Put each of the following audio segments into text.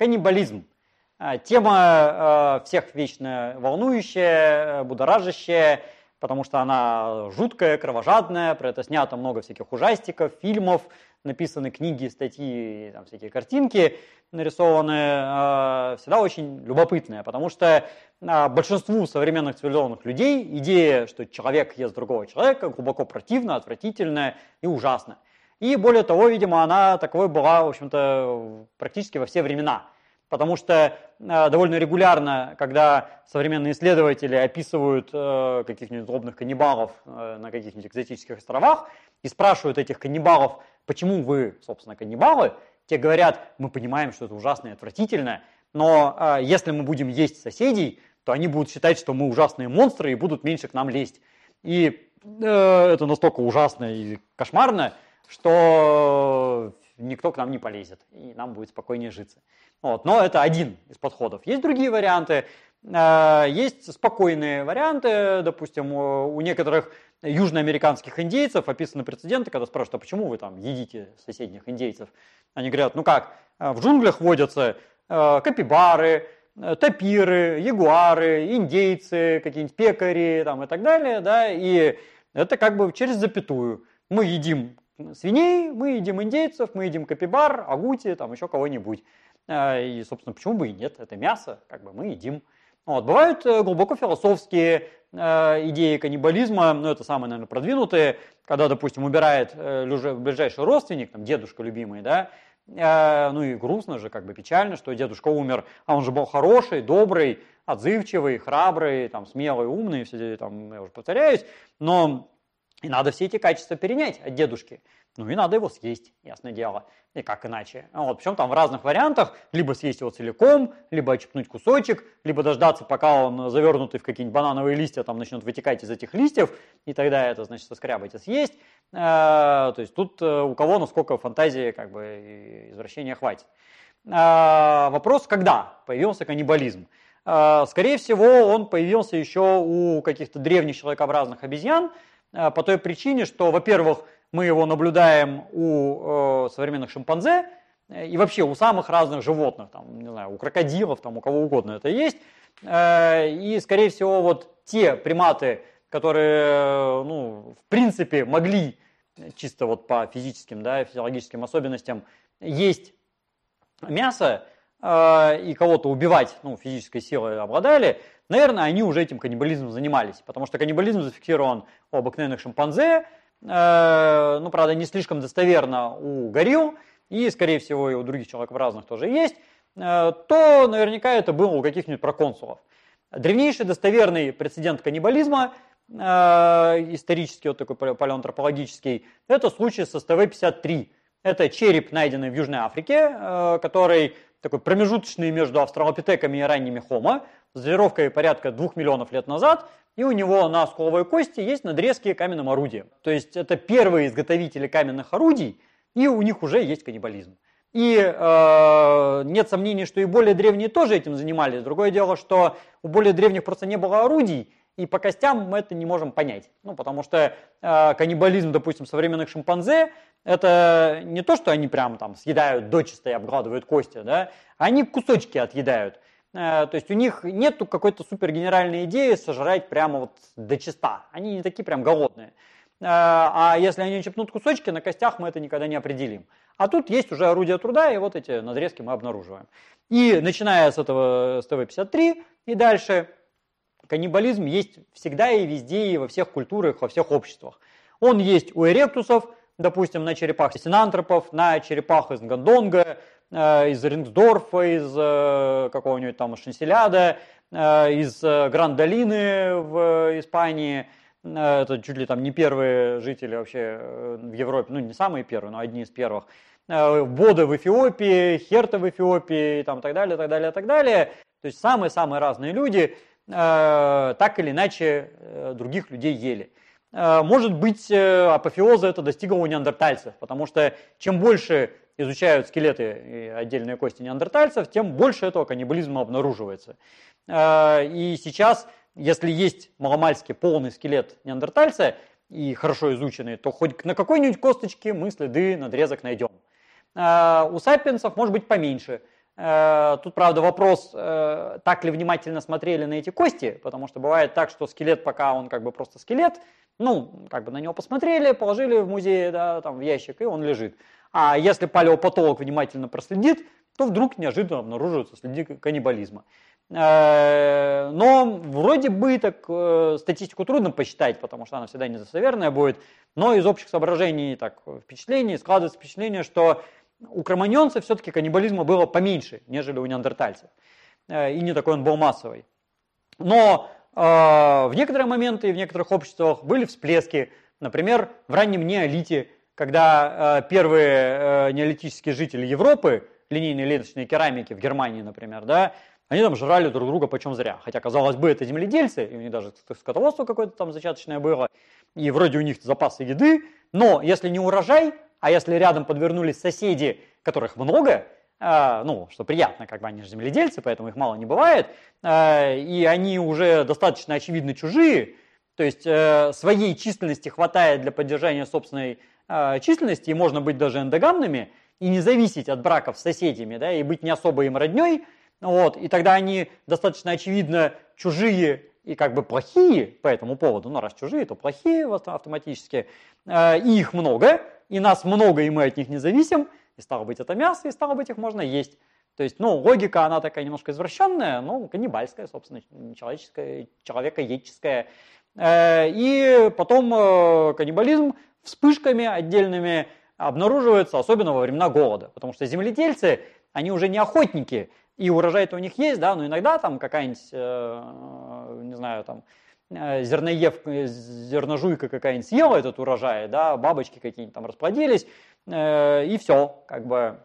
каннибализм. Тема всех вечно волнующая, будоражащая, потому что она жуткая, кровожадная, про это снято много всяких ужастиков, фильмов, написаны книги, статьи, там, всякие картинки нарисованные, всегда очень любопытная, потому что большинству современных цивилизованных людей идея, что человек ест другого человека, глубоко противна, отвратительная и ужасна. И более того, видимо, она таковой была, в общем-то, практически во все времена. Потому что э, довольно регулярно, когда современные исследователи описывают э, каких-нибудь злобных каннибалов э, на каких-нибудь экзотических островах и спрашивают этих каннибалов, почему вы, собственно, каннибалы, те говорят, мы понимаем, что это ужасно и отвратительно, но если мы будем есть соседей, то они будут считать, что мы ужасные монстры и будут меньше к нам лезть. И это настолько ужасно и кошмарно, что никто к нам не полезет, и нам будет спокойнее житься. Вот. Но это один из подходов. Есть другие варианты. Э, есть спокойные варианты, допустим, у некоторых южноамериканских индейцев описаны прецеденты, когда спрашивают, а почему вы там едите соседних индейцев? Они говорят, ну как, э, в джунглях водятся э, капибары, тапиры, ягуары, индейцы, какие-нибудь пекари там, и так далее, да, и это как бы через запятую. Мы едим свиней, мы едим индейцев, мы едим капибар, агути, там еще кого-нибудь. Э, и, собственно, почему бы и нет? Это мясо, как бы мы едим. Вот. Бывают э, глубоко философские э, идеи каннибализма, ну это самые, наверное, продвинутые, когда, допустим, убирает э, ближайший родственник, там, дедушка любимый, да, э, ну и грустно же, как бы печально, что дедушка умер, а он же был хороший, добрый, отзывчивый, храбрый, там, смелый, умный, все, там, я уже повторяюсь, но и надо все эти качества перенять от дедушки. Ну и надо его съесть, ясное дело. И как иначе. Вот, причем там в разных вариантах. Либо съесть его целиком, либо очепнуть кусочек, либо дождаться, пока он завернутый в какие-нибудь банановые листья там начнет вытекать из этих листьев, и тогда это, значит, соскрябать и съесть. Э, то есть тут э, у кого насколько фантазии, как бы, извращения хватит. Э, вопрос, когда появился каннибализм? Скорее всего, он появился еще у каких-то древних человекообразных обезьян, по той причине, что, во-первых, мы его наблюдаем у э, современных шимпанзе э, и вообще у самых разных животных, там, не знаю, у крокодилов, там, у кого угодно это есть. Э, и, скорее всего, вот те приматы, которые, э, ну, в принципе, могли чисто вот по физическим, да, физиологическим особенностям есть мясо э, и кого-то убивать, ну, физической силой обладали, наверное, они уже этим каннибализмом занимались, потому что каннибализм зафиксирован у обыкновенных шимпанзе, Э, ну, правда, не слишком достоверно у горилл, и, скорее всего, и у других человекообразных тоже есть, э, то наверняка это было у каких-нибудь проконсулов. Древнейший достоверный прецедент каннибализма, э, исторический, вот такой палеоантропологический, это случай с СТВ-53. Это череп, найденный в Южной Африке, который такой промежуточный между австралопитеками и ранними хомо, с датировкой порядка двух миллионов лет назад, и у него на скуловой кости есть надрезки каменным орудием. То есть это первые изготовители каменных орудий, и у них уже есть каннибализм. И э, нет сомнений, что и более древние тоже этим занимались. Другое дело, что у более древних просто не было орудий, и по костям мы это не можем понять. Ну, потому что э, каннибализм, допустим, современных шимпанзе, это не то, что они прям там съедают дочисто и обгладывают кости, да, они кусочки отъедают. Э, то есть у них нет какой-то супер генеральной идеи сожрать прямо вот до чиста. Они не такие прям голодные. Э, а если они чепнут кусочки, на костях мы это никогда не определим. А тут есть уже орудие труда, и вот эти надрезки мы обнаруживаем. И начиная с этого СТВ-53 и дальше, каннибализм есть всегда и везде, и во всех культурах, во всех обществах. Он есть у эректусов, допустим, на черепах синантропов, на черепах из Гандонга, из Рингсдорфа, из э, какого-нибудь там Шенселяда, э, из Гранд-Долины в Испании. Это чуть ли там не первые жители вообще в Европе, ну не самые первые, но одни из первых. Боды в Эфиопии, Херта в Эфиопии и там, так далее, так далее, так далее. То есть самые-самые разные люди так или иначе других людей ели. Может быть, апофеоза это достигло у неандертальцев, потому что чем больше изучают скелеты и отдельные кости неандертальцев, тем больше этого каннибализма обнаруживается. А, и сейчас, если есть маломальский полный скелет неандертальца и хорошо изученный, то хоть на какой-нибудь косточке мы следы надрезок найдем. А, у сапиенсов может быть поменьше. Э, тут, правда, вопрос, э, так ли внимательно смотрели на эти кости, потому что бывает так, что скелет, пока он как бы просто скелет, ну, как бы на него посмотрели, положили в музей, да, там, в ящик, и он лежит. А если палеопатолог внимательно проследит, то вдруг неожиданно обнаруживаются следы каннибализма. Э, но вроде бы так э, статистику трудно посчитать, потому что она всегда недостоверная будет. Но из общих соображений, так, впечатлений складывается впечатление, что у кроманьонцев все-таки каннибализма было поменьше, нежели у неандертальцев. Э, и не такой он был массовый. Но в некоторые моменты и в некоторых обществах были всплески. Например, в раннем неолите, когда первые неолитические жители Европы, линейные ленточные керамики в Германии, например, да, они там жрали друг друга почем зря. Хотя, казалось бы, это земледельцы, и у них даже скотоводство какое-то там зачаточное было, и вроде у них запасы еды, но если не урожай, а если рядом подвернулись соседи, которых много, э, ну, что приятно, как бы они же земледельцы, поэтому их мало не бывает, э, и они уже достаточно очевидно чужие, то есть э, своей численности хватает для поддержания собственной э, численности, и можно быть даже эндогамными, и не зависеть от браков с соседями, да, и быть не особо им родней, вот, и тогда они достаточно очевидно чужие и как бы плохие по этому поводу. Ну, раз чужие, то плохие автоматически. Э, и их много, и нас много, и мы от них не зависим. И стало быть, это мясо, и стало быть, их можно есть. То есть, ну, логика, она такая немножко извращенная, но каннибальская, собственно, человеческая, человекоедческая. Э, и потом э, каннибализм вспышками отдельными обнаруживается, особенно во времена голода. Потому что земледельцы, они уже не охотники, и урожай-то у них есть, да, но иногда там какая-нибудь, э, не знаю, там, зерноев, зерножуйка какая-нибудь съела этот урожай, да, бабочки какие-нибудь там расплодились, и все, как бы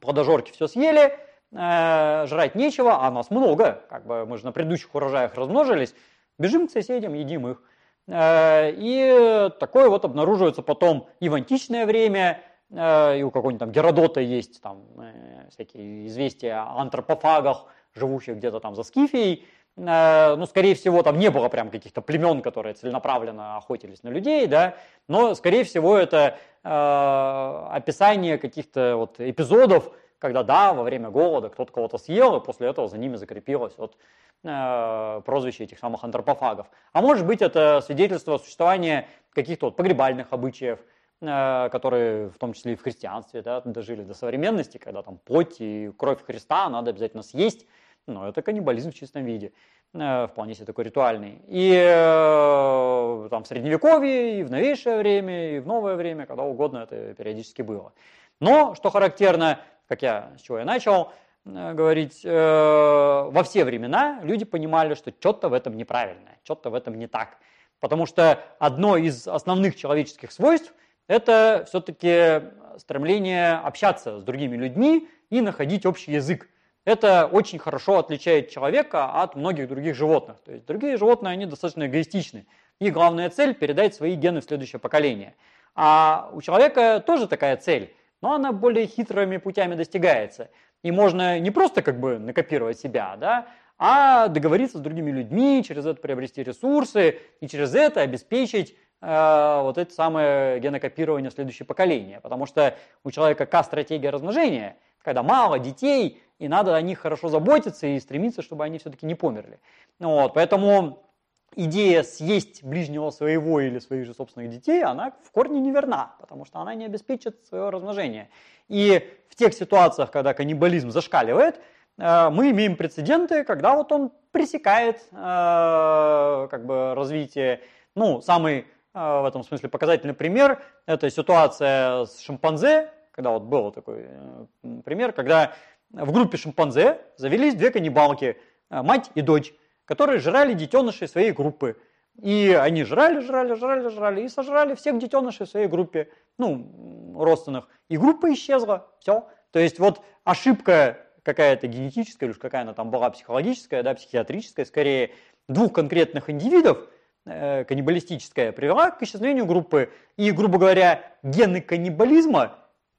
плодожорки все съели, жрать нечего, а нас много, как бы мы же на предыдущих урожаях размножились, бежим к соседям, едим их. Э, и такое вот обнаруживается потом и в античное время, Э, и у какого-нибудь там Геродота есть там э, всякие известия о антропофагах, живущих где-то там за Скифией. Ну, скорее всего, там не было прям каких-то племен, которые целенаправленно охотились на людей, да, но, скорее всего, это описание каких-то вот эпизодов, когда, да, во время голода кто-то кого-то съел, и после этого за ними закрепилось вот э, прозвище этих самых антропофагов. А может быть, это свидетельство существования каких-то вот погребальных обычаев, Э, которые в том числе и в христианстве да, дожили до современности, когда там плоть и кровь Христа надо обязательно съесть, но это каннибализм в чистом виде, э, вполне себе такой ритуальный. И э, там в Средневековье, и в новейшее время, и в новое время, когда угодно это периодически было. Но, что характерно, как я, с чего я начал говорить, во все времена люди понимали, что что-то в этом неправильное, что-то в этом не так. Потому что одно из основных человеческих свойств – это все-таки стремление общаться с другими людьми и находить общий язык. Это очень хорошо отличает человека от многих других животных. То есть другие животные, они достаточно эгоистичны. Их главная цель – передать свои гены в следующее поколение. А у человека тоже такая цель, но она более хитрыми путями достигается. И можно не просто как бы накопировать себя, да, а договориться с другими людьми, через это приобрести ресурсы и через это обеспечить Э, вот это самое генокопирование в следующее поколение. Потому что у человека К-стратегия размножения, когда мало детей, и надо о них хорошо заботиться и стремиться, чтобы они все-таки не померли. Вот, поэтому идея съесть ближнего своего или своих же собственных детей, она в корне неверна, потому что она не обеспечит свое размножение. И в тех ситуациях, когда каннибализм зашкаливает, э, мы имеем прецеденты, когда вот он пресекает э, как бы развитие, ну, самый а, в этом смысле показательный пример – это ситуация с шимпанзе, когда вот был такой э, пример, когда в группе шимпанзе завелись две каннибалки, э, мать и дочь, которые жрали детенышей своей группы. И они жрали, жрали, жрали, жрали и сожрали всех детенышей в своей группе, ну, родственных. И группа исчезла, все. То есть вот ошибка какая-то генетическая, или уж какая она там была психологическая, да, психиатрическая, скорее, двух конкретных индивидов – Э, каннибалистическая привела к исчезновению группы. И, грубо говоря, гены каннибализма,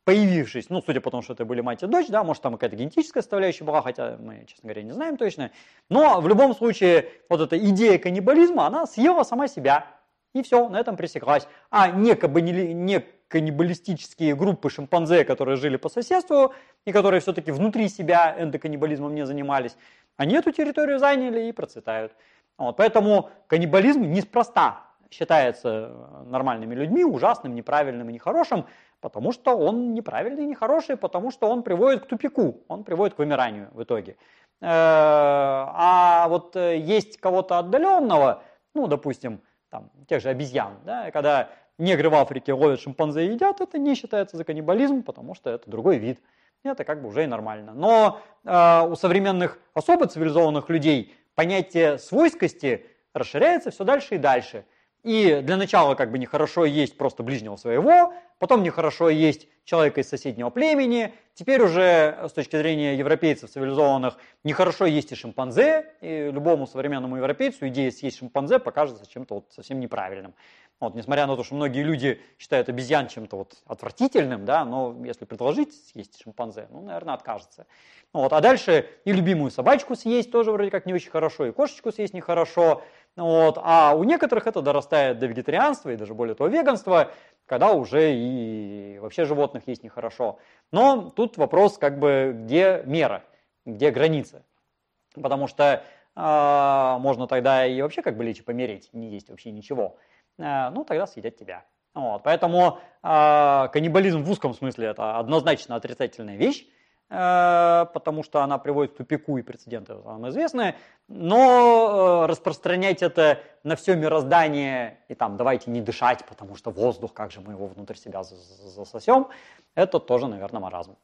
появившись, ну, судя по тому, что это были мать и дочь, да, может, там какая-то генетическая составляющая была, хотя мы, честно говоря, не знаем точно. Но в любом случае, вот эта идея каннибализма, она съела сама себя. И все, на этом пресеклась. А не, не, не каннибалистические группы шимпанзе, которые жили по соседству и которые все-таки внутри себя эндоканнибализмом не занимались, они эту территорию заняли и процветают. Вот, поэтому каннибализм неспроста считается нормальными людьми ужасным, неправильным и нехорошим, потому что он неправильный и нехороший, потому что он приводит к тупику, он приводит к вымиранию в итоге. Э, а вот э, есть кого-то отдаленного, ну, допустим, там, тех же обезьян, да, когда негры в Африке ловят шимпанзе и едят, это не считается за каннибализм, потому что это другой вид. Это как бы уже и нормально. Но э, у современных особо цивилизованных людей понятие свойскости расширяется все дальше и дальше. И для начала как бы нехорошо есть просто ближнего своего, потом нехорошо есть человека из соседнего племени, теперь уже с точки зрения европейцев цивилизованных нехорошо есть и шимпанзе, и любому современному европейцу идея съесть шимпанзе покажется чем-то вот совсем неправильным. Вот, несмотря на то, что многие люди считают обезьян чем-то вот отвратительным, да, но если предложить съесть шимпанзе, ну, наверное, откажется. Ну, вот, а дальше и любимую собачку съесть тоже вроде как не очень хорошо, и кошечку съесть нехорошо. Вот, а у некоторых это дорастает до вегетарианства и даже более того веганства, когда уже и вообще животных есть нехорошо. Но тут вопрос, как бы, где мера, где граница. Потому что э, можно тогда и вообще как бы лечь и помереть, не есть вообще ничего. Э, ну, тогда съедят тебя. Вот, поэтому э, каннибализм в узком смысле это однозначно отрицательная вещь, потому что она приводит к тупику и прецеденты самые известные, но э, распространять это на все мироздание и там давайте не дышать, потому что воздух, как же мы его внутрь себя засосем, это тоже, наверное, маразм.